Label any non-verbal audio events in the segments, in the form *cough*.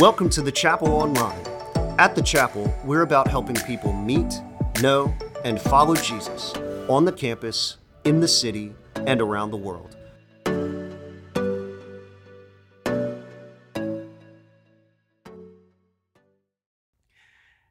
Welcome to the Chapel Online. At the Chapel, we're about helping people meet, know, and follow Jesus on the campus, in the city, and around the world.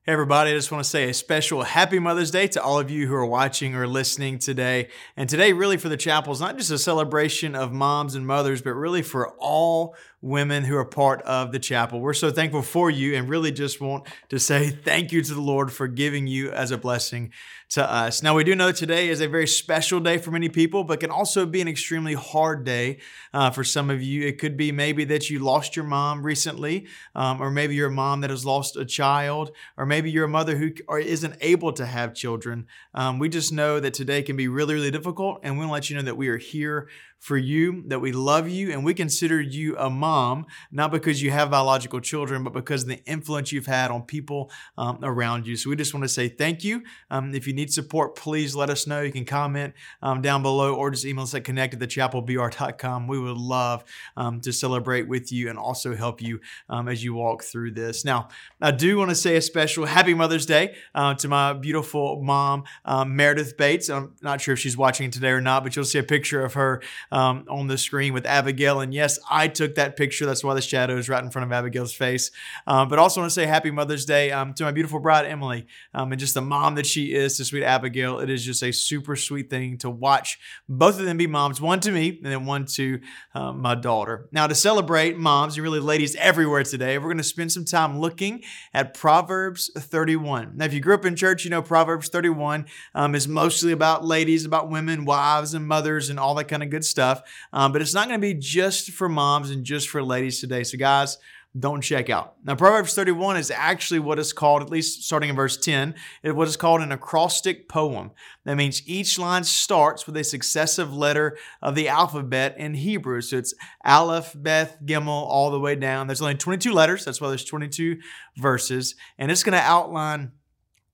Hey, everybody, I just want to say a special happy Mother's Day to all of you who are watching or listening today. And today, really, for the chapel is not just a celebration of moms and mothers, but really for all women who are part of the chapel. We're so thankful for you and really just want to say thank you to the Lord for giving you as a blessing to us. Now, we do know today is a very special day for many people, but can also be an extremely hard day uh, for some of you. It could be maybe that you lost your mom recently, um, or maybe you're a mom that has lost a child, or maybe you're a mother who isn't able to have children. Um, we just know that today can be really, really difficult, and we want to let you know that we are here for you, that we love you, and we consider you a mom, not because you have biological children, but because of the influence you've had on people um, around you. So we just want to say thank you. Um, if you need support, please let us know. You can comment um, down below or just email us at connect at thechapelbr.com. We would love um, to celebrate with you and also help you um, as you walk through this. Now, I do want to say a special happy Mother's Day uh, to my beautiful mom, um, Meredith Bates. I'm not sure if she's watching today or not, but you'll see a picture of her um, on the screen with Abigail. And yes, I took that picture. That's why the shadow is right in front of Abigail's face. Um, but also want to say Happy Mother's Day um, to my beautiful bride, Emily, um, and just the mom that she is to sweet Abigail. It is just a super sweet thing to watch both of them be moms, one to me and then one to uh, my daughter. Now, to celebrate moms and really ladies everywhere today, we're going to spend some time looking at Proverbs 31. Now, if you grew up in church, you know Proverbs 31 um, is mostly about ladies, about women, wives, and mothers, and all that kind of good stuff stuff. Um, but it's not going to be just for moms and just for ladies today. So, guys, don't check out. Now, Proverbs 31 is actually what is called, at least starting in verse 10, it what is called an acrostic poem. That means each line starts with a successive letter of the alphabet in Hebrew. So it's Aleph, Beth, Gimel, all the way down. There's only 22 letters. That's why there's 22 verses. And it's going to outline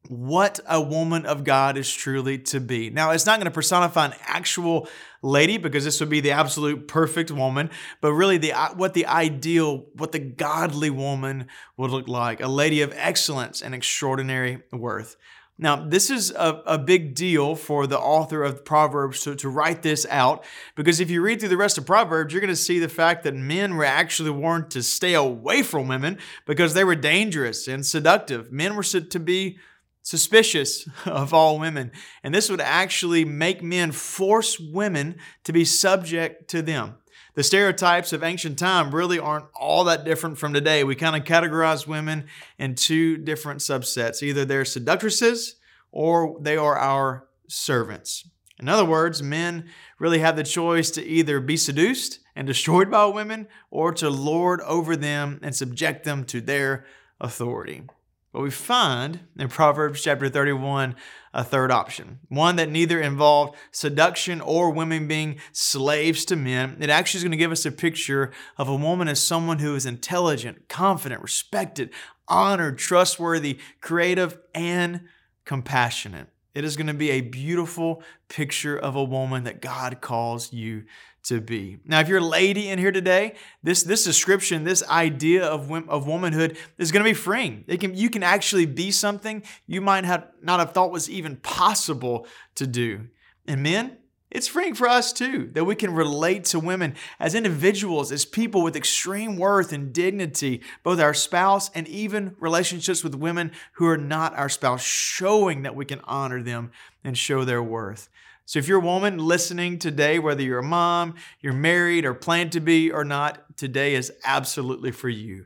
what a woman of God is truly to be. Now, it's not going to personify an actual lady because this would be the absolute perfect woman, but really the uh, what the ideal, what the godly woman would look like, a lady of excellence and extraordinary worth. Now, this is a, a big deal for the author of Proverbs to, to write this out because if you read through the rest of Proverbs, you're going to see the fact that men were actually warned to stay away from women because they were dangerous and seductive. Men were said to be suspicious *laughs* of all women. And this would actually make men force women to be subject to them. The stereotypes of ancient time really aren't all that different from today. We kind of categorize women in two different subsets either they're seductresses or they are our servants. In other words, men really have the choice to either be seduced and destroyed by women or to lord over them and subject them to their authority. But we find in Proverbs chapter 31 a third option, one that neither involved seduction or women being slaves to men. It actually is going to give us a picture of a woman as someone who is intelligent, confident, respected, honored, trustworthy, creative, and compassionate. It is going to be a beautiful picture of a woman that God calls you to be. Now, if you're a lady in here today, this, this description, this idea of, of womanhood is going to be freeing. It can, you can actually be something you might have not have thought was even possible to do. And men, it's freeing for us too, that we can relate to women as individuals, as people with extreme worth and dignity, both our spouse and even relationships with women who are not our spouse, showing that we can honor them and show their worth. So if you're a woman listening today, whether you're a mom, you're married, or plan to be or not, today is absolutely for you.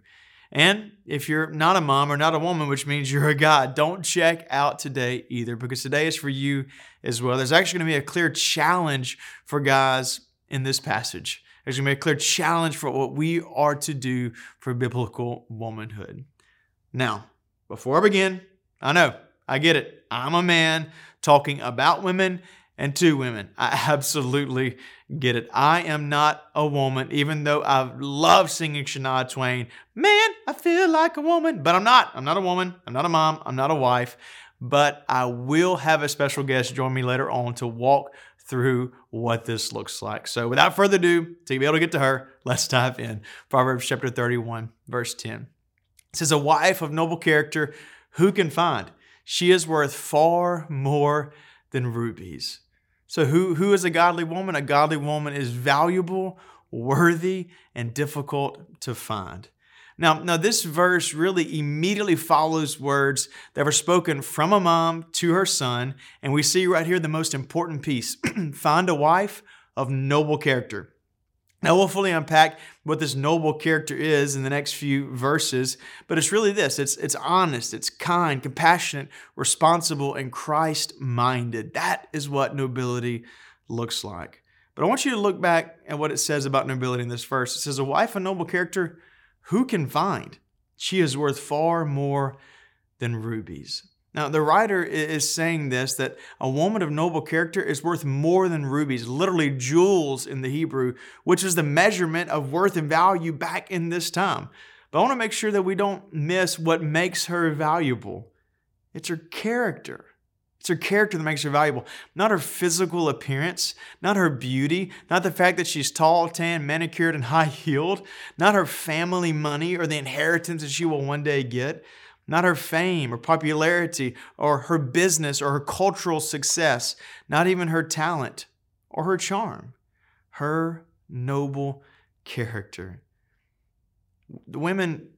And if you're not a mom or not a woman, which means you're a guy, don't check out today either because today is for you as well. There's actually going to be a clear challenge for guys in this passage. There's going to be a clear challenge for what we are to do for biblical womanhood. Now, before I begin, I know, I get it. I'm a man talking about women and two women. I *laughs* absolutely get it. I am not a woman, even though I love singing Shania Twain. Man, I feel like a woman, but I'm not. I'm not a woman. I'm not a mom. I'm not a wife. But I will have a special guest join me later on to walk through what this looks like. So without further ado, to be able to get to her, let's dive in. Proverbs chapter 31, verse 10. It says, A wife of noble character, who can find? She is worth far more than rubies. So, who, who is a godly woman? A godly woman is valuable, worthy, and difficult to find. Now, now this verse really immediately follows words that were spoken from a mom to her son, and we see right here the most important piece: *clears throat* find a wife of noble character. Now, we'll fully unpack what this noble character is in the next few verses, but it's really this it's, it's honest, it's kind, compassionate, responsible, and Christ minded. That is what nobility looks like. But I want you to look back at what it says about nobility in this verse. It says, A wife of noble character who can find? She is worth far more than rubies. Now, the writer is saying this that a woman of noble character is worth more than rubies, literally jewels in the Hebrew, which is the measurement of worth and value back in this time. But I want to make sure that we don't miss what makes her valuable it's her character. It's her character that makes her valuable, not her physical appearance, not her beauty, not the fact that she's tall, tan, manicured, and *laughs* high heeled, not her family money or the inheritance that she will one day get, not her fame or popularity or her business or her cultural success, not even her talent or her charm, her noble character. The women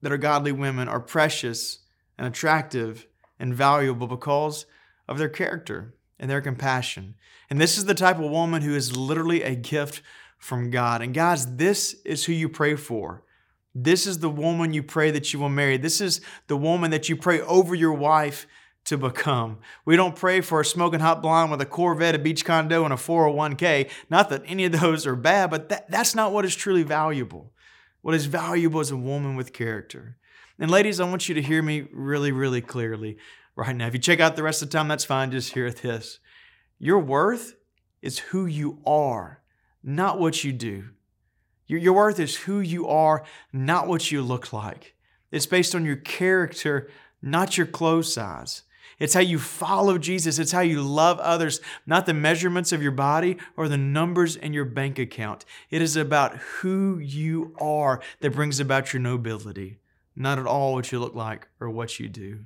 that are godly women are precious and attractive and valuable because of their character and their compassion. And this is the type of woman who is literally a gift from God. And guys, this is who you pray for. This is the woman you pray that you will marry. This is the woman that you pray over your wife to become. We don't pray for a smoking hot blonde with a Corvette, a beach condo, and a 401k. Not that any of those are bad, but that, that's not what is truly valuable. What is valuable is a woman with character. And ladies, I want you to hear me really, really clearly right now. If you check out the rest of the time, that's fine. Just hear this. Your worth is who you are, not what you do. Your, your worth is who you are, not what you look like. It's based on your character, not your clothes size. It's how you follow Jesus. It's how you love others, not the measurements of your body or the numbers in your bank account. It is about who you are that brings about your nobility, not at all what you look like or what you do.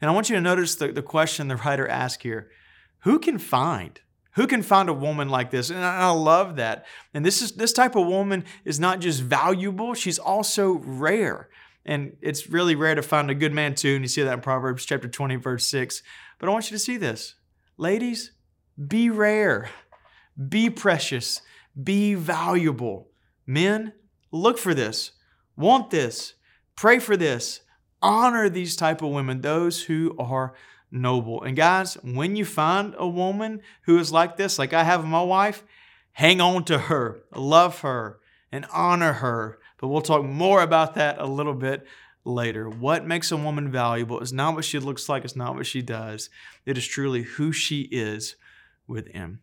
And I want you to notice the, the question the writer asked here Who can find? Who can find a woman like this? And I love that. And this is this type of woman is not just valuable, she's also rare. And it's really rare to find a good man too. And you see that in Proverbs chapter 20, verse 6. But I want you to see this. Ladies, be rare, be precious, be valuable. Men, look for this, want this, pray for this, honor these type of women, those who are noble. And guys, when you find a woman who is like this, like I have my wife, hang on to her, love her, and honor her. But we'll talk more about that a little bit later. What makes a woman valuable is not what she looks like, it's not what she does. It is truly who she is within.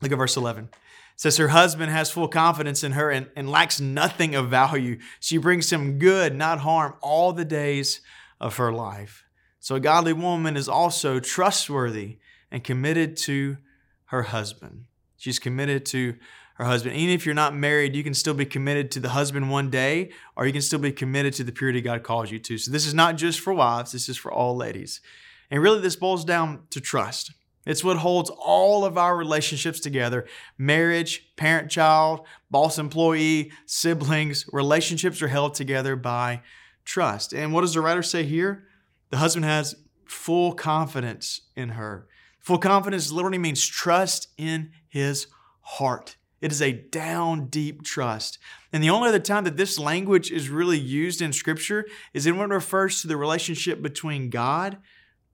Look at verse 11 says her husband has full confidence in her and, and lacks nothing of value. She brings him good, not harm, all the days of her life. So a godly woman is also trustworthy and committed to her husband. She's committed to her husband. Even if you're not married, you can still be committed to the husband one day, or you can still be committed to the purity God calls you to. So this is not just for wives, this is for all ladies. And really, this boils down to trust. It's what holds all of our relationships together marriage, parent child, boss employee, siblings. Relationships are held together by trust. And what does the writer say here? The husband has full confidence in her. Full confidence literally means trust in his heart. It is a down deep trust. And the only other time that this language is really used in Scripture is when it refers to the relationship between God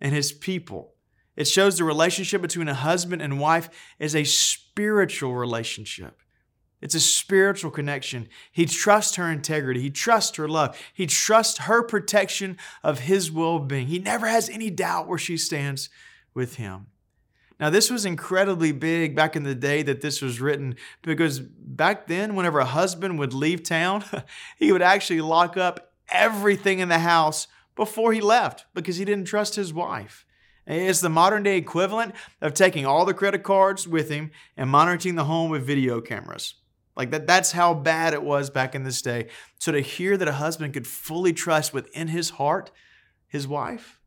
and his people. It shows the relationship between a husband and wife is a spiritual relationship. It's a spiritual connection. He trusts her integrity. He trusts her love. He trusts her protection of his well being. He never has any doubt where she stands with him. Now, this was incredibly big back in the day that this was written because back then, whenever a husband would leave town, *laughs* he would actually lock up everything in the house before he left because he didn't trust his wife. It's the modern day equivalent of taking all the credit cards with him and monitoring the home with video cameras. Like that that's how bad it was back in this day. So to hear that a husband could fully trust within his heart his wife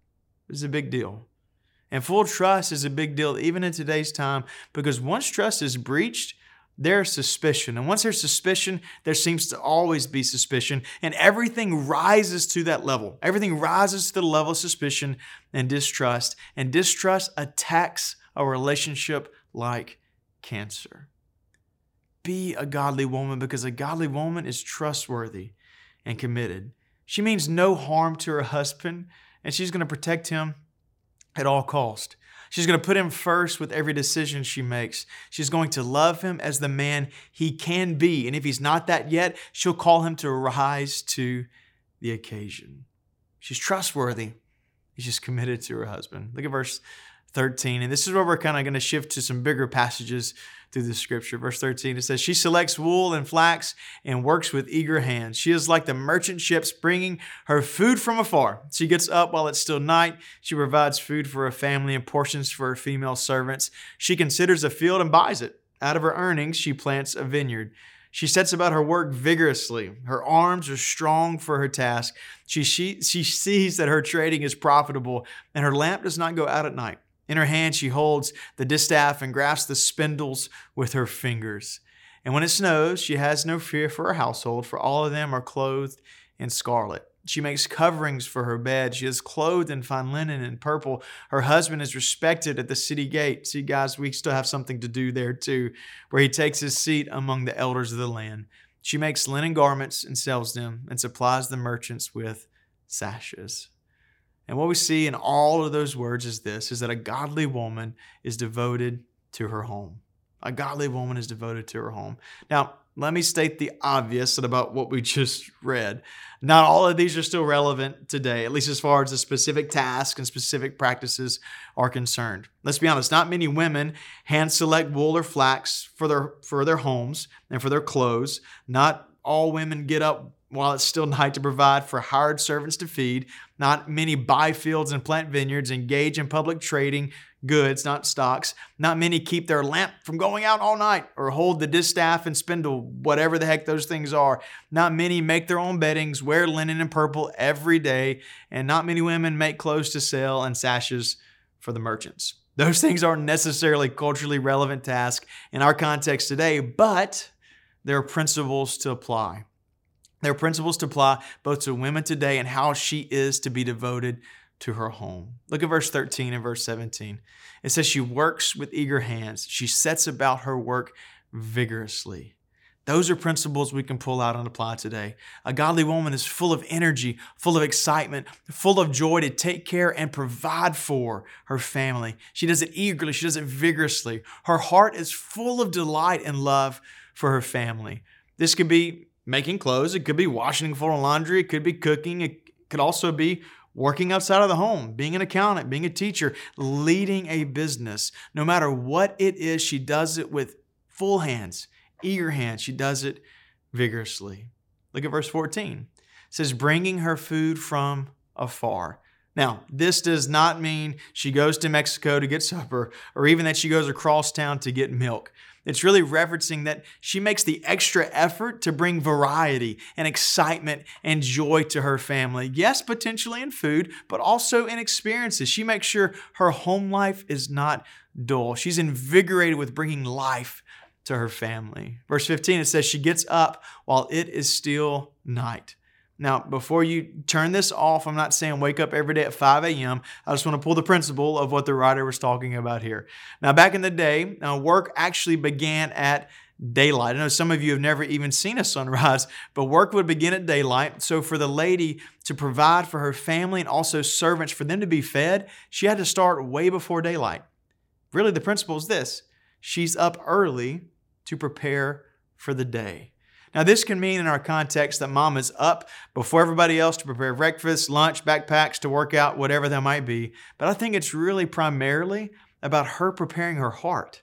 is a big deal. And full trust is a big deal even in today's time because once trust is breached, there's suspicion. And once there's suspicion, there seems to always be suspicion. And everything rises to that level. Everything rises to the level of suspicion and distrust. And distrust attacks a relationship like cancer. Be a godly woman because a godly woman is trustworthy and committed. She means no harm to her husband, and she's going to protect him at all cost. She's going to put him first with every decision she makes. She's going to love him as the man he can be. And if he's not that yet, she'll call him to rise to the occasion. She's trustworthy. She's committed to her husband. Look at verse 13. And this is where we're kind of going to shift to some bigger passages through the scripture. Verse 13, it says, She selects wool and flax and works with eager hands. She is like the merchant ships bringing her food from afar. She gets up while it's still night. She provides food for her family and portions for her female servants. She considers a field and buys it. Out of her earnings, she plants a vineyard. She sets about her work vigorously. Her arms are strong for her task. She, she, she sees that her trading is profitable, and her lamp does not go out at night. In her hand, she holds the distaff and grasps the spindles with her fingers. And when it snows, she has no fear for her household, for all of them are clothed in scarlet. She makes coverings for her bed. She is clothed in fine linen and purple. Her husband is respected at the city gate. See, guys, we still have something to do there too, where he takes his seat among the elders of the land. She makes linen garments and sells them and supplies the merchants with sashes. And what we see in all of those words is this is that a godly woman is devoted to her home. A godly woman is devoted to her home. Now, let me state the obvious about what we *laughs* just read. Not all of these are still relevant today, at least as far as the specific tasks and specific practices are concerned. Let's be honest, not many women hand select wool or flax for their for their homes and for their clothes. Not all women get up while it's still *laughs* night to provide for hired servants to feed. Not many buy fields and plant vineyards, engage in public trading goods, not stocks. Not many keep their lamp from going out all night or hold the distaff and spindle, whatever the heck those things are. Not many make their own beddings, wear linen and purple every day, and not many women make clothes to sell and sashes for the merchants. Those *laughs* things aren't necessarily culturally relevant tasks in our context today, but there are principles to apply. There are principles to apply both to women today and how she is to be devoted to her home. Look at verse 13 and verse 17. It says, She works with eager hands, she sets about her work vigorously. Those are principles we can pull out and apply today. A godly woman is full of energy, full of excitement, full of joy to take care and provide for her family. She does it eagerly, she does it vigorously. Her heart is full of delight and love for her family. This could be making clothes, it could be washing of laundry, it could be cooking, it could also be working outside of the home, being an accountant, being a teacher, leading a business. No matter what it is, she does it with full hands, eager hands. She does it vigorously. Look at verse 14. It says, bringing her food from afar. Now, this does not mean she goes to Mexico to get supper or even that she goes across town to get milk. It's really referencing that she makes the extra effort to bring variety and excitement and joy to her family. Yes, potentially in food, but also in experiences. She makes sure her home life is not dull. She's invigorated with bringing life to her family. Verse 15, it says, She gets up while it is still night. Now, before you turn this off, I'm not saying wake up every day at 5 a.m. I just want to pull the principle of what the writer was talking about here. Now, back in the day, uh, work actually began at daylight. I know some of you have never even seen a sunrise, *laughs* but work would begin at daylight. So, for the lady to provide for her family and also servants, for them to be fed, she had to start way before daylight. Really, the principle is this she's up early to prepare for the day. Now, this can mean in our context that mom is up before everybody else to prepare breakfast, lunch, backpacks, to work out, whatever that might be. But I think it's really primarily about her preparing her heart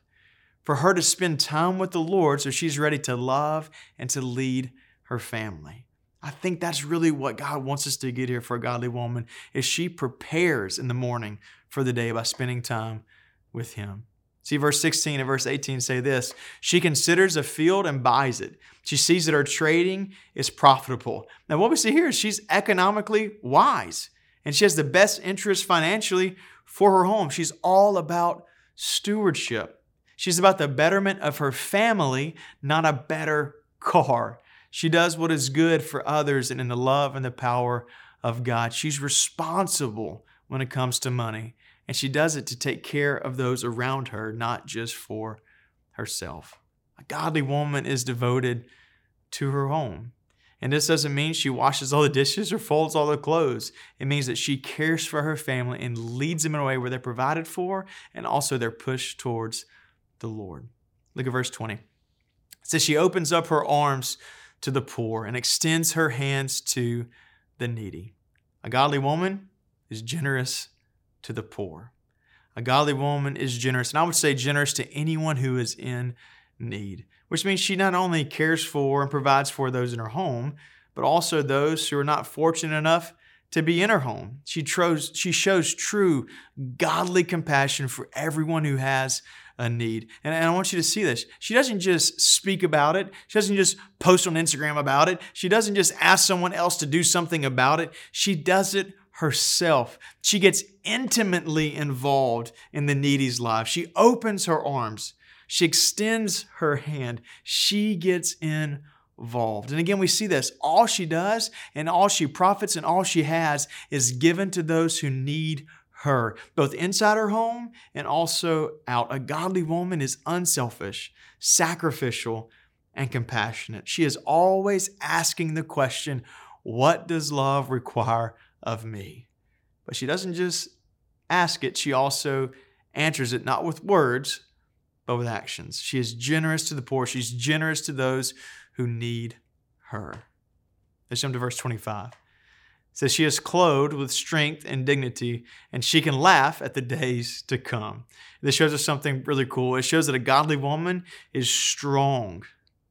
for her to spend time with the Lord so she's ready to love and to lead her family. I think that's really what God wants us to get here for a godly woman is she prepares in the morning for the day by spending time with him. See, verse 16 and verse 18 say this She considers a field and buys it. She sees that her trading is profitable. Now, what we see here is she's economically wise and she has the best interest financially for her home. She's all about stewardship. She's about the betterment of her family, not a better car. She does what is good for others and in the love and the power of God. She's responsible when it comes to money, and she does it to take care of those around her, not just for herself. A godly woman is devoted to her home. And this doesn't mean she washes all the dishes or folds all the clothes. It means that she cares for her family and leads them in a way where they're provided for and also they're pushed towards the Lord. Look at verse 20. It says, She opens up her arms to the poor and extends her hands to the needy. A godly woman is generous to the poor. A godly woman is generous, and I would say generous to anyone who is in need which means she not only cares for and provides for those in her home, but also those who are not fortunate enough to be in her home. She, shows, she shows true godly compassion for everyone who has a need. And, and I want you to see this. She doesn't just speak about it, she doesn't just post on Instagram about it, she doesn't just ask someone else to do something about it. She does it herself. She gets intimately involved in the needy's life. She opens her arms she extends her hand. She gets involved. And again, we see this. All she does and all she profits and all she has is given to those who need her, both inside her home and also out. A godly woman is unselfish, sacrificial, and compassionate. She is always asking the question, What does love require of me? But she doesn't just ask it, she also answers it not with words, but with actions. She is generous to the poor. She's generous to those who need her. Let's jump to verse 25. It says, She is clothed with strength and dignity, and she can laugh at the days to come. This shows us something really cool. It shows that a godly woman is strong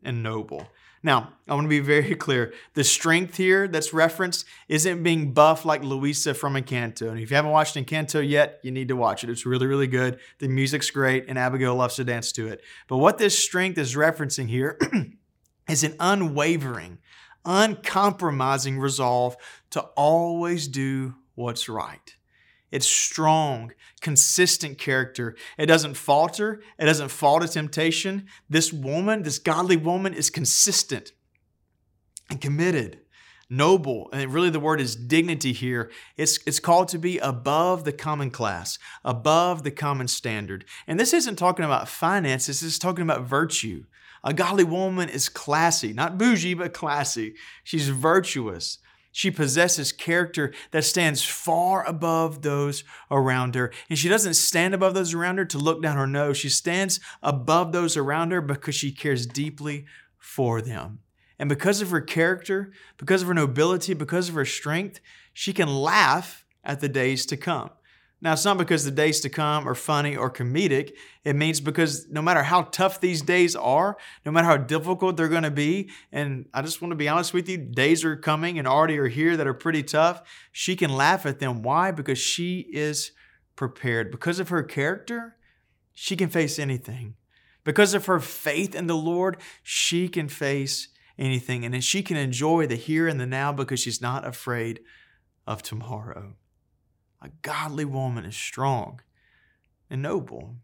and noble. Now, I want to be very *laughs* clear. The strength here that's referenced isn't being buff like Luisa from Encanto. And if you haven't watched Encanto yet, you need to watch it. It's really, really good. The music's great, and Abigail loves to dance to it. But what this strength is referencing here *clears throat* is an unwavering, uncompromising resolve to always do what's right. It's strong, consistent character. It doesn't falter. It doesn't fall to temptation. This woman, this godly woman, is consistent and committed, noble. And really, the word is dignity here. It's, it's called to be above the common class, above the common standard. And this isn't talking about finances, this is talking about virtue. A godly woman is classy, not bougie, but classy. She's virtuous. She possesses character that stands far above those around her. And she doesn't stand above those around her to look down her nose. She stands above those around her because she cares deeply for them. And because of her character, because of her nobility, because of her strength, she can laugh at the days to come. Now, it's not because the days to come are funny or comedic. It means because no matter how tough these days are, no matter how difficult they're going to be, and I just want to be honest with you, days are coming and already are here that are pretty tough. She can laugh at them. Why? Because she is prepared. Because of her character, she can face anything. Because of her faith in the Lord, she can face anything. And she can enjoy the here and the now because she's not afraid of tomorrow. A godly woman is strong and noble.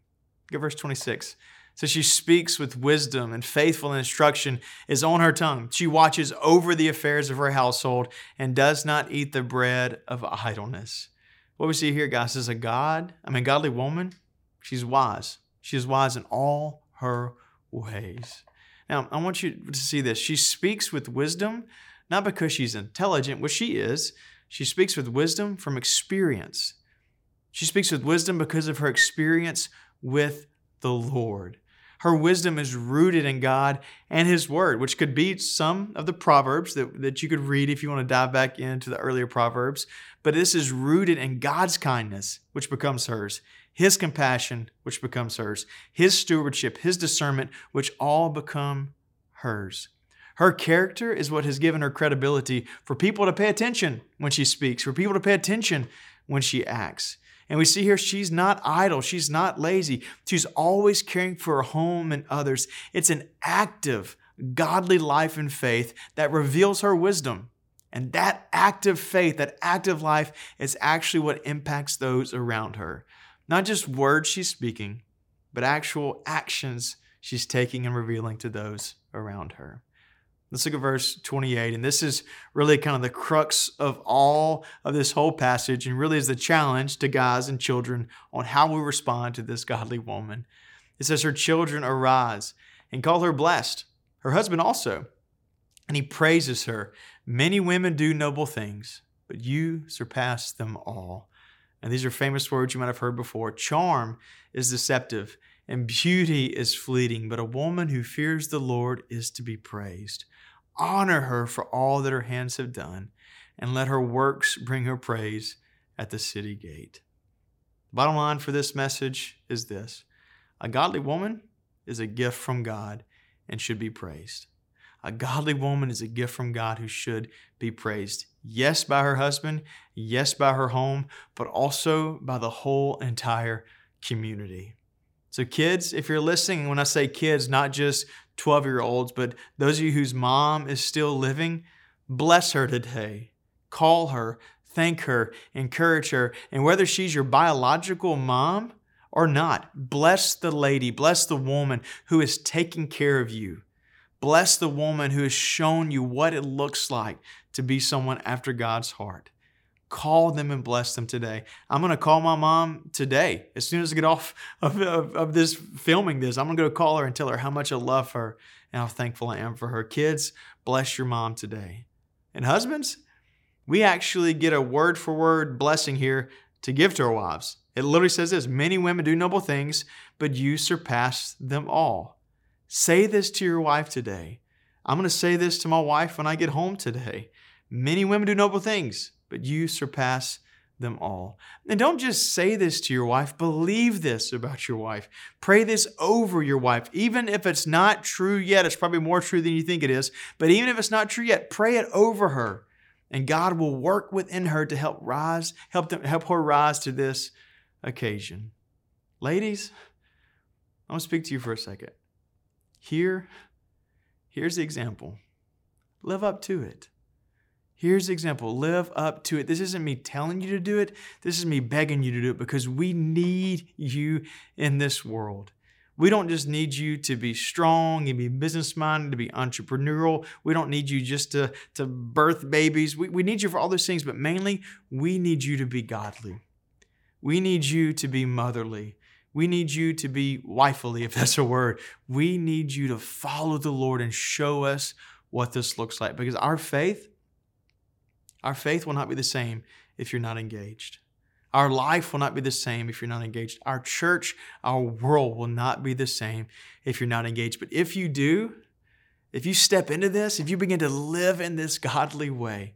Look at verse 26. So she speaks with wisdom and faithful instruction is on her tongue. She watches over the affairs of her household and does not eat the bread of idleness. What we see here, guys, is a God, I mean, godly woman. She's wise. She is wise in all her ways. Now, I want you to see this. She speaks with wisdom, not because she's intelligent, which she is, she speaks with wisdom from experience. She speaks with wisdom because of her experience with the Lord. Her wisdom is rooted in God and His Word, which could be some of the Proverbs that, that you could read if you want to dive back into the earlier Proverbs. But this is rooted in God's kindness, which becomes hers, His compassion, which becomes hers, His stewardship, His discernment, which all become hers. Her character is what has given her credibility for people to pay attention when she speaks, for people to pay attention when she acts. And we see here she's not idle, she's not lazy. She's always caring for her home and others. It's an active, godly life and faith that reveals her wisdom. And that active faith, that active life, is actually what impacts those around her. Not just words she's speaking, but actual actions she's taking and revealing to those around her. Let's look at verse 28. And this is really kind of the crux of all of this whole passage, and really is the challenge to guys and children on how we respond to this godly woman. It says, Her children arise and call her blessed, her husband also. And he praises her. Many women do noble things, but you surpass them all. And these are famous words you might have heard before. Charm is deceptive, and beauty is fleeting, but a woman who fears the Lord is to be praised. Honor her for all that her hands have done, and let her works bring her praise at the city gate. Bottom line for this message is this a godly woman is a gift from God and should be praised. A godly woman is a gift from God who should be praised. Yes, by her husband, yes, by her home, but also by the whole entire community. So, kids, if you're listening, when I say kids, not just 12 year olds, but those of you whose mom is still living, bless her today. Call her, thank her, encourage her. And whether she's your biological mom or not, bless the lady, bless the woman who is taking care of you. Bless the woman who has shown you what it looks like to be someone after God's heart call them and bless them today. I'm going to call my mom today. As soon as I get off of, of, of, this filming this, I'm going to go call her and tell her how much I love her and how thankful I am for her. Kids, bless your mom today. And husbands, we actually get a word for word blessing here to give to our wives. It literally says this Many women do noble things, but you surpass them all. Say this to your wife today. I'm going to say this to my wife when I get home today. Many women do noble things, but you surpass them all. And don't just say this to your wife, believe this about your wife. Pray this over your wife. Even if it's not true yet, it's probably more true than you think it is, but even if it's not true yet, pray it over her. And God will work within her to help rise, help them help her rise to this occasion. Ladies, I'm gonna speak to you for a second. Here, here's the example. Live up to it. Here's the example live up to it. This isn't me telling you to do it, this is me begging you to do it because we need you in this world. We don't just need you to be strong and be business minded, to be entrepreneurial. We don't need you just to, to birth babies. We, we need you for all those things, but mainly we need you to be godly. We need you to be motherly. We need you to be wifely, if that's a word. We need you to follow the Lord and show us what this looks like because our faith our faith will not be the same if you're not engaged. Our life will not be the same if you're not engaged. Our church, our world will not be the same if you're not engaged. But if you do, if you step into this, if you begin to live in this godly way,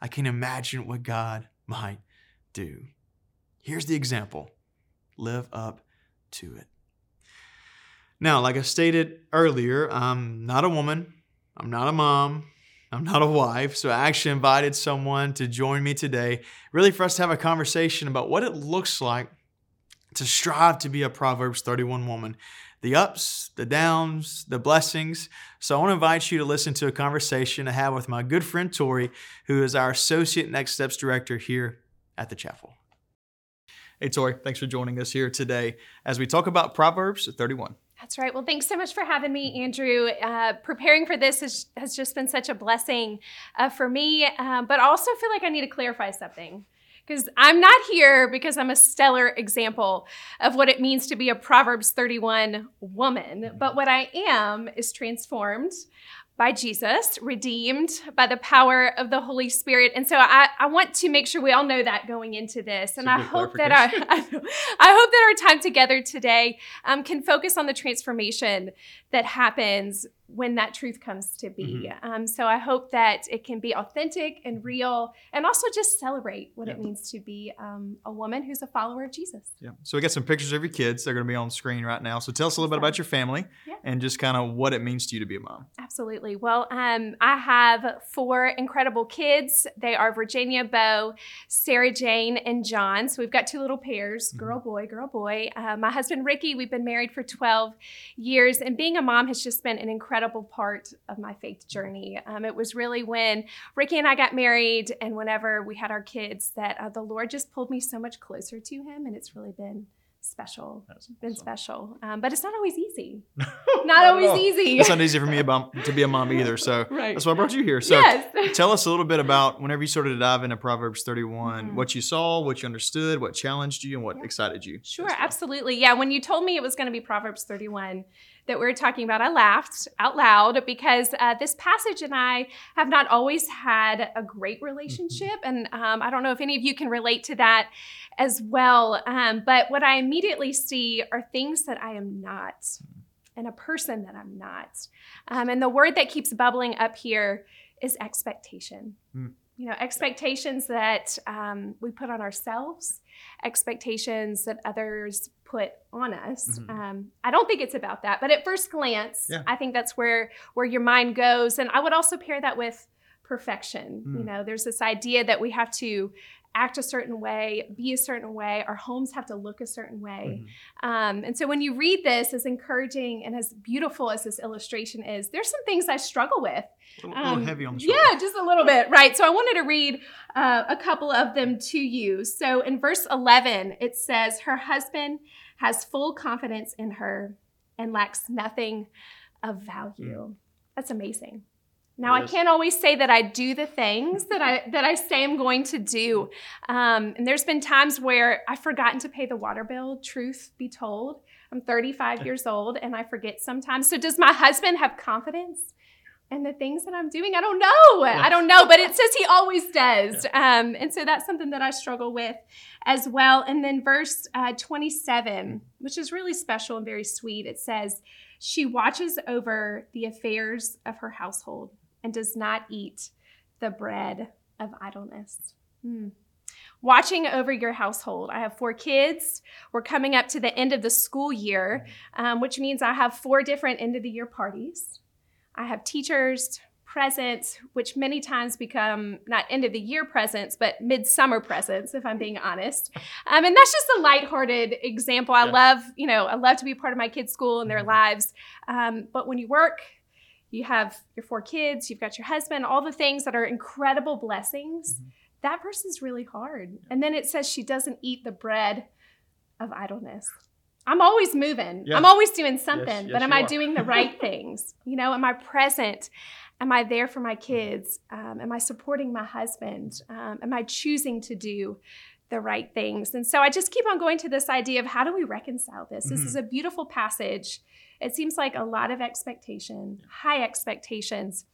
I can imagine what God might do. Here's the example live up to it. Now, like I stated earlier, I'm not a woman, I'm not a mom, I'm not a wife, so I actually invited someone to join me today, really for us to have a conversation about what it looks like to strive to be a Proverbs 31 woman. The ups, the downs, the blessings. So I want to invite you to listen to a conversation I have with my good friend Tori, who is our Associate Next Steps Director here at the chapel. Hey, Tori, thanks for joining us here today as we talk about Proverbs 31. That's right. Well, thanks so much for having me, Andrew. Uh, preparing for this has, has just been such a blessing uh, for me, uh, but also feel like I need to clarify something because I'm not here because I'm a stellar example of what it means to be a Proverbs 31 woman, but what I am is transformed by Jesus, redeemed by the power of the Holy Spirit. And so I, I want to make sure we all know that going into this. And I hope that our, *laughs* I, I, hope that our time together today um, can focus on the transformation that happens when that truth comes to be. Mm-hmm. Um, so I hope that it can be authentic and real, and also just celebrate what yeah. it means to be um, a woman who's a follower of Jesus. Yeah. So we got some pictures of your kids. They're going to be on screen right now. So tell us a little bit about your family yeah. and just kind of what it means to you to be a mom. Absolutely. Well, um, I have four incredible kids. They are Virginia, Bo, Sarah Jane, and John. So we've got two little pairs, mm-hmm. girl, boy, girl, boy. Uh, my husband Ricky. We've been married for 12 years, and being a mom has just been an incredible incredible part of my faith journey. Um, it was really when Ricky and I got married and whenever we had our kids that uh, the Lord just pulled me so much closer to Him, and it's really been special. That's been special, um, but it's not always easy. *laughs* not, not always easy. It's not easy for me to be a mom either. So *laughs* right. that's why I brought you here. So yes. *laughs* tell us a little bit about whenever you started to dive into Proverbs 31, mm-hmm. what you saw, what you understood, what challenged you, and what yeah. excited you. Sure, absolutely. Yeah, when you told me it was going to be Proverbs 31 that we are talking about, I laughed out loud because uh, this passage and I have not always had a great relationship. Mm-hmm. And um, I don't know if any of you can relate to that as well. Um, but what I immediately see are things that I am not and a person that I'm not. Um, and the word that keeps bubbling up here is expectation. Mm. You know, expectations that um, we put on ourselves, expectations that others put on us. Mm-hmm. Um, I don't think it's about that, but at first glance, yeah. I think that's where where your mind goes. And I would also pair that with perfection. Mm. You know, there's this idea that we have to act a certain way, be a certain way. Our homes have to look a certain way. Mm-hmm. Um, and so when you read this, as encouraging and as beautiful as this illustration is, there's some things I struggle with. A little, um, heavy on the shoulder. Yeah, just a little bit, right? So I wanted to read uh, a couple of them to you. So in verse 11, it says, Her husband has full confidence in her and lacks nothing of value. Mm. That's amazing. Now yes. I can't always say that I do the things that I that I say I'm going to do, um, and there's been times where I've forgotten to pay the water bill. Truth be told, I'm 35 *laughs* years old and I forget sometimes. So does my husband have confidence in the things that I'm doing? I don't know. Yes. I don't know, but it says he always does, yeah. um, and so that's something that I struggle with as well. And then verse uh, 27, which is really special and very sweet. It says. She watches over the affairs of her household and does not eat the bread of idleness. Hmm. Watching over your household. I have four kids. We're coming up to the end of the school year, um, which means I have four different end of the year parties. I have teachers, presents, which many times become not end of the year presents, but midsummer presents, if I'm being honest. Um, and that's just a lighthearted example. I yeah. love, you know, I love to be part of my kids' school and their mm-hmm. lives. Um, but when you work, you have your four kids, you've got your husband, all the things that are incredible blessings. Mm-hmm. That person's really hard. And then it says she doesn't eat the bread of idleness. I'm always moving. Yeah. I'm always doing something, yes, yes, but am I are. doing the right *laughs* things? You know, am I present? Am I there for my kids? Um, am I supporting my husband? Um, am I choosing to do the right things? And so I just keep on going to this idea of how do we reconcile this? Mm-hmm. This is a beautiful passage it seems like a lot of expectation, high expectations.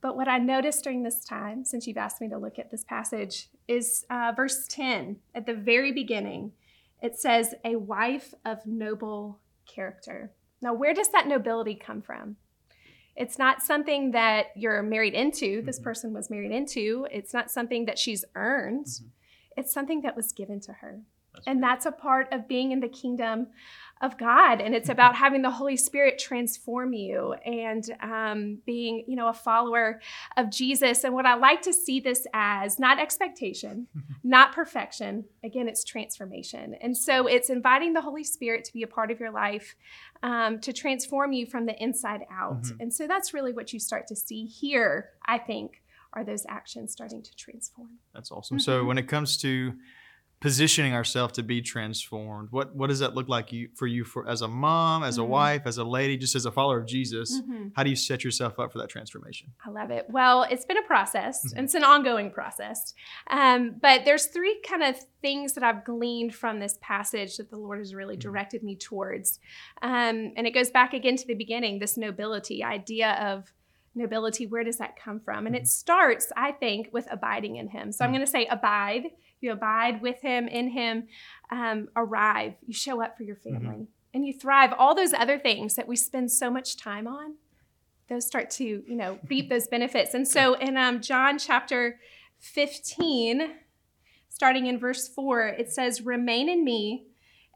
But what I noticed during this time, since you've asked me to look at this passage, is uh, verse 10 at the very beginning. It says, a wife of noble character. Now, where does that nobility come from? It's not something that you're married into, this mm-hmm. person was married into. It's not something that she's earned. Mm-hmm. It's something that was given to her. That's and that's a part of being in the kingdom of God, and it's mm-hmm. about having the Holy Spirit transform you and um, being, you know, a follower of Jesus. And what I like to see this as not expectation, *laughs* not perfection. Again, it's transformation. And so it's inviting the Holy Spirit to be a part of your life um, to transform you from the inside out. Mm-hmm. And so that's really what you start to see here. I think are those actions starting to transform. That's awesome. Mm-hmm. So when it comes to positioning ourselves to be transformed what what does that look like you, for you for as a mom as mm-hmm. a wife as a lady just as a follower of jesus mm-hmm. how do you set yourself up for that transformation i love it well it's been a process mm-hmm. it's an ongoing process um, but there's three kind of things that i've gleaned from this passage that the lord has really mm-hmm. directed me towards um, and it goes back again to the beginning this nobility idea of nobility where does that come from and it mm-hmm. starts i think with abiding in him so i'm mm. going to say abide you abide with him, in him, um, arrive. You show up for your mm-hmm. family mm-hmm. and you thrive. All those other things that we spend so much time on, those start to, you know, *laughs* reap those benefits. And so in um, John chapter 15, starting in verse 4, it says, Remain in me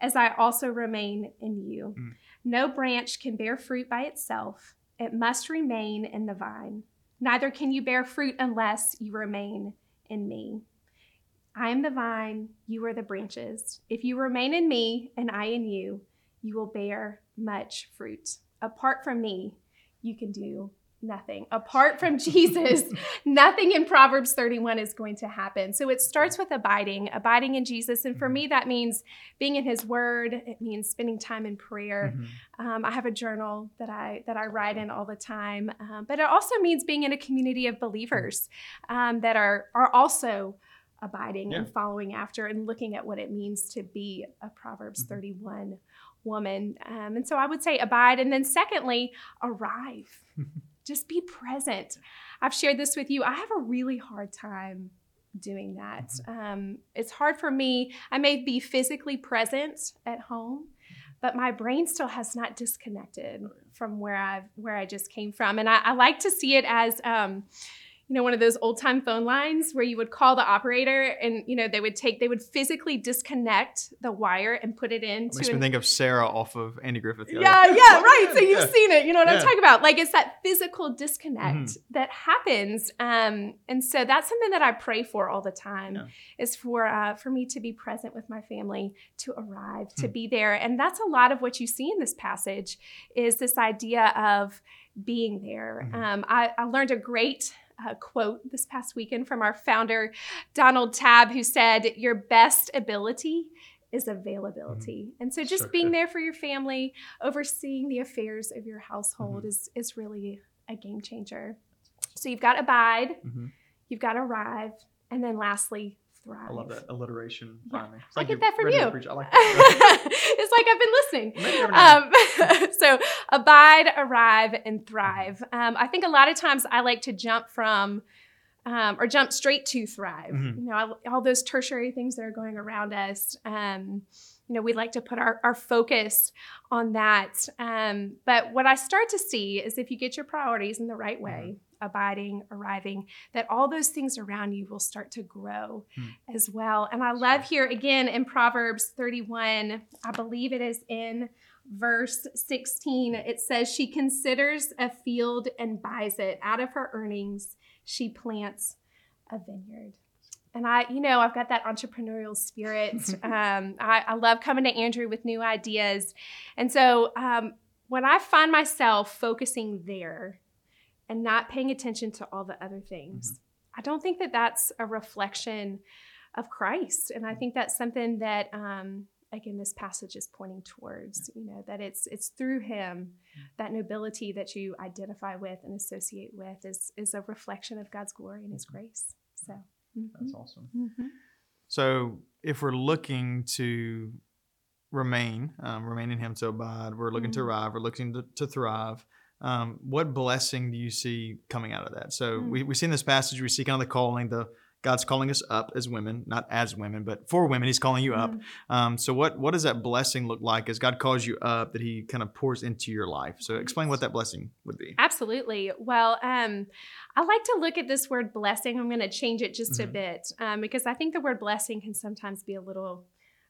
as I also remain in you. Mm. No branch can bear fruit by itself, it must remain in the vine. Neither can you bear fruit unless you remain in me. I am the vine, you are the branches. If you remain in me and I in you, you will bear much fruit. Apart from me, you can do nothing. Apart from *laughs* Jesus, nothing in Proverbs 31 is going to happen. So it starts with abiding, abiding in Jesus. And for me, that means being in his word. It means spending time in prayer. Mm-hmm. Um, I have a journal that I, that I write in all the time. Um, but it also means being in a community of believers um, that are, are also abiding yeah. and following after and looking at what it means to be a Proverbs mm-hmm. 31 woman. Um, and so I would say abide. And then secondly, arrive. *laughs* Just be present. I've shared this with you. I have a really hard time doing that. Mm-hmm. Um, it's hard for me. I may be physically present at home, but my brain still has not disconnected oh, from where I where I just came from. And I, I like to see it as um, you know, one of those old time phone lines where you would call the operator and, you know, they would take, they would physically disconnect the wire and put it into. Makes an, me think of Sarah off of Andy Griffith. Yeah, yeah, right. So you've yeah. seen it. You know what yeah. I'm talking about? Like it's that physical disconnect mm-hmm. that happens. Um, and so that's something that I pray for all the time is for, uh, for me to be present with my family, to arrive, to hmm. be there. And that's a lot of what you see in this passage is this idea of being there. Mm-hmm. Um, I, I learned a great uh, quote this past weekend from our founder, Donald Tabb, who said, Your best ability is availability. Mm-hmm. And so just being there for your family, overseeing the affairs of your household mm-hmm. is, is really a game changer. So you've got abide, mm-hmm. you've got arrive, and then lastly, thrive. I love that alliteration yeah, I like get that from you. I like that. *laughs* *laughs* *laughs* it's like I've been listening. Um, *laughs* so abide, arrive, and thrive. Um, I think a lot of times I like to jump from um, or jump straight to thrive. Mm-hmm. You know, all those tertiary things that are going around us. Um, you know, we like to put our, our focus on that. Um, but what I start to see is if you get your priorities in the right way, mm-hmm. Abiding, arriving, that all those things around you will start to grow mm. as well. And I love here again in Proverbs 31, I believe it is in verse 16, it says, She considers a field and buys it. Out of her earnings, she plants a vineyard and I, you know, I've got that entrepreneurial spirit. *laughs* um, I, I, love coming to Andrew with new ideas. And so um, when I find myself focusing there and not paying attention to all the other things, mm-hmm. I don't think that that's a reflection of Christ. And I think that's something that, um, again, this passage is pointing towards, you know, that it's, it's through him, that nobility that you identify with and associate with is, is a reflection of God's glory and his mm-hmm. grace. So. Mm-hmm. That's awesome. Mm-hmm. So if we're looking to remain, um, remain in Him to abide, we're looking mm-hmm. to arrive, we're looking to, to thrive. Um, what blessing do you see coming out of that? So we, mm. we see in this passage, we see kind of the calling, the God's calling us up as women, not as women, but for women, He's calling you up. Mm-hmm. Um, so, what what does that blessing look like as God calls you up that He kind of pours into your life? So, explain what that blessing would be. Absolutely. Well, um, I like to look at this word blessing. I'm going to change it just mm-hmm. a bit um, because I think the word blessing can sometimes be a little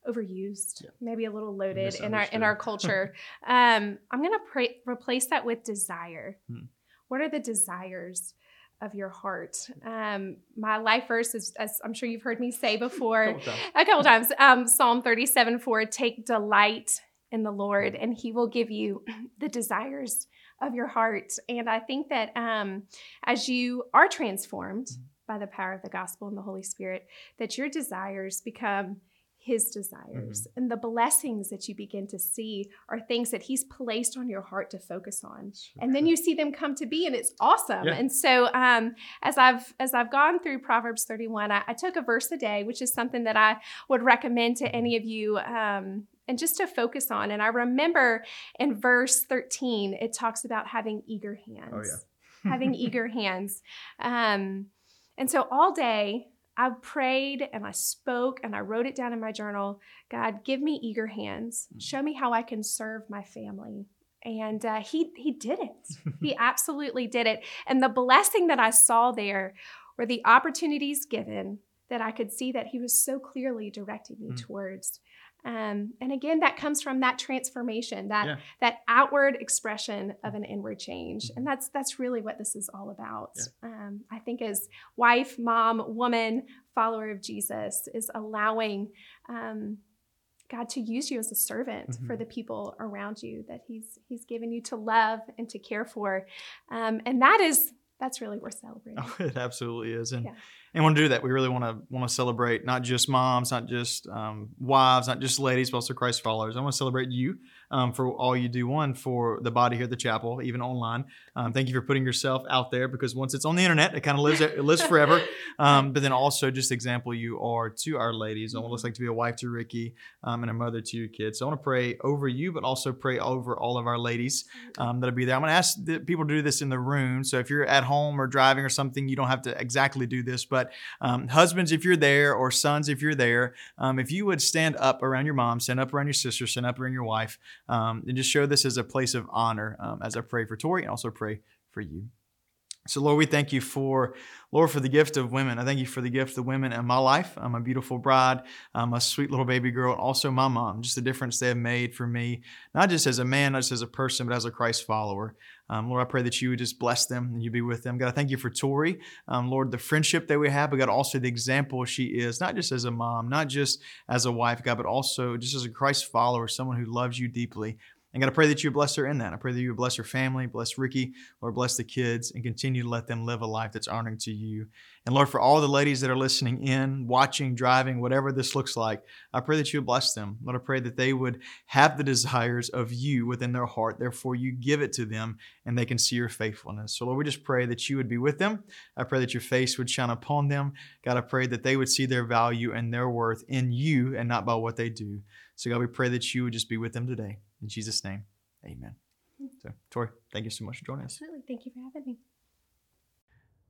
overused, yeah. maybe a little loaded in our in our culture. *laughs* um, I'm going to pre- replace that with desire. Hmm. What are the desires? of your heart. Um, my life verse is, as I'm sure you've heard me say *laughs* before a couple times, a couple times um, Psalm 37 4 Take delight in the Lord, and He will give you *clears throat* the desires of your heart. And I think that um, as you are transformed mm-hmm. by the power of the gospel and the Holy Spirit, that your desires become his desires. Mm-hmm. And the blessings that you begin to see are things that he's placed on your heart to focus on. Sure. And then you see them come to be and it's awesome. Yeah. And so um, as I've as I've gone through Proverbs 31, I, I, took a verse a day, which is something that I would recommend to any of you um, and just to focus on. And I remember in verse 13, it talks about having eager hands. Oh, yeah. having eager *laughs* hands. Um, and so all day I prayed and I spoke and I wrote it down in my journal. God, give me eager hands. Mm. Show me how I can serve my family And uh, he, he did it. *laughs* he absolutely did it. And the blessing that I saw there were the opportunities given that I could see that he was so clearly directing me mm. towards. Um, and again, that comes from that transformation, that yeah. that outward expression of an inward change, and that's that's really what this is all about. Yeah. Um, I think as wife, mom, woman, follower of Jesus, is allowing um, God to use you as a servant mm-hmm. for the people around you that He's He's given you to love and to care for, um, and that is that's really worth celebrating. Oh, *laughs* it absolutely is, and. Yeah and want to do that. We really want to want to celebrate not just moms, not just um, wives, not just ladies, but also Christ followers. I want to celebrate you um, for all you do. One for the body here at the chapel, even online. Um, thank you for putting yourself out there because once it's on the internet, it kind of lives it lives forever. *laughs* Um, but then also just example you are to our ladies. I want looks like to be a wife to Ricky um, and a mother to your kids. So I want to pray over you, but also pray over all of our ladies um, that'll be there. I'm going to ask people to do this in the room. So if you're at home or driving or something, you don't have to exactly do this, but but um, husbands, if you're there, or sons, if you're there, um, if you would stand up around your mom, stand up around your sister, stand up around your wife, um, and just show this as a place of honor um, as I pray for Tori and also pray for you. So, Lord, we thank you for, Lord, for the gift of women. I thank you for the gift of women in my life. I'm a beautiful bride, I'm a sweet little baby girl, also my mom, just the difference they have made for me, not just as a man, not just as a person, but as a Christ follower. Um, Lord, I pray that you would just bless them and you be with them. God, I thank you for Tori. Um, Lord, the friendship that we have, but God, also the example she is, not just as a mom, not just as a wife, God, but also just as a Christ follower, someone who loves you deeply. And God, I pray that you bless her in that. I pray that you bless her family, bless Ricky, Lord, bless the kids, and continue to let them live a life that's honoring to you. And Lord, for all the ladies that are listening in, watching, driving, whatever this looks like, I pray that you bless them. Lord, I pray that they would have the desires of you within their heart. Therefore, you give it to them and they can see your faithfulness. So, Lord, we just pray that you would be with them. I pray that your face would shine upon them. God, I pray that they would see their value and their worth in you and not by what they do. So, God, we pray that you would just be with them today. In Jesus' name, amen. Mm-hmm. So, Tori, thank you so much for joining us. Absolutely. Thank you for having me.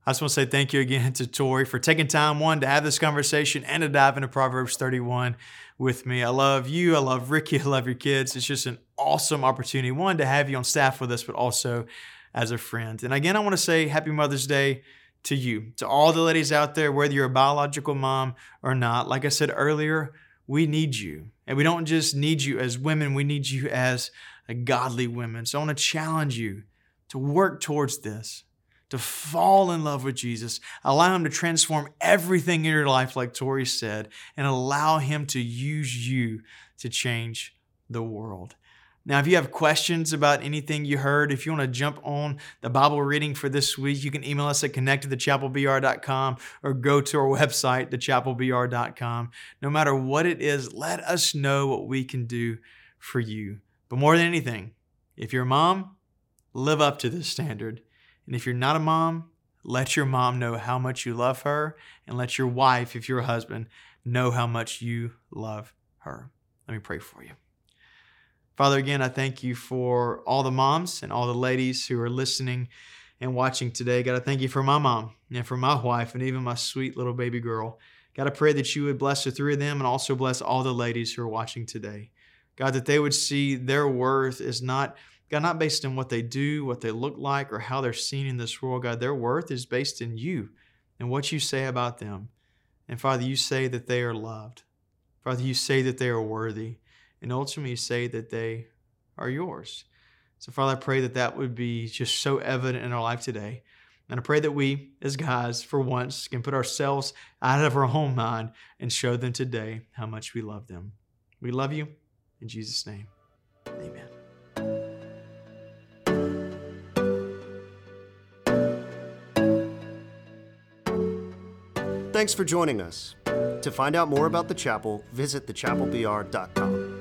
I just want to say thank you again to Tori for taking time, one, to have this conversation and to dive into Proverbs 31 with me. I love you. I love Ricky. *laughs* I love your kids. It's just an awesome opportunity, one, to have you on staff with us, but also as a friend. And again, I want to say happy Mother's Day to you, to all the ladies out there, whether you're a biological mom or not. Like I said earlier, we need you. And we don't just need you as women, we need you as a godly women. So I want to challenge you to work towards this, to fall in love with Jesus, allow Him to transform everything in your life, like Tori said, and allow Him to use you to change the world. Now, if you have questions about anything you heard, if you want to jump on the Bible reading for this week, you can email us at connect@thechapelbr.com or go to our website, thechapelbr.com. No matter what it is, let us know what we can do for you. But more than anything, if you're a mom, live up to this standard. And if you're not a mom, let your mom know how much you love her, and let your wife, if you're a husband, know how much you love her. Let me pray for you. Father, again, I thank you for all the moms and all the ladies who are listening and watching today. God, I thank you for my mom and for my wife and even my sweet little baby girl. God, I pray that you would bless the three of them and also bless all the ladies who are watching today. God, that they would see their worth is not, God, not based on what they do, what they look like, or how they're seen in this world. God, their worth is based in you and what you say about them. And Father, you say that they are loved. Father, you say that they are worthy and ultimately you say that they are yours. So, Father, I pray that that would be just so evident in our life today. And I pray that we, as guys, for once, can put ourselves out of our own mind and show them today how much we love them. We love you. In Jesus' name, amen. Thanks for joining us. To find out more about the chapel, visit thechapelbr.com.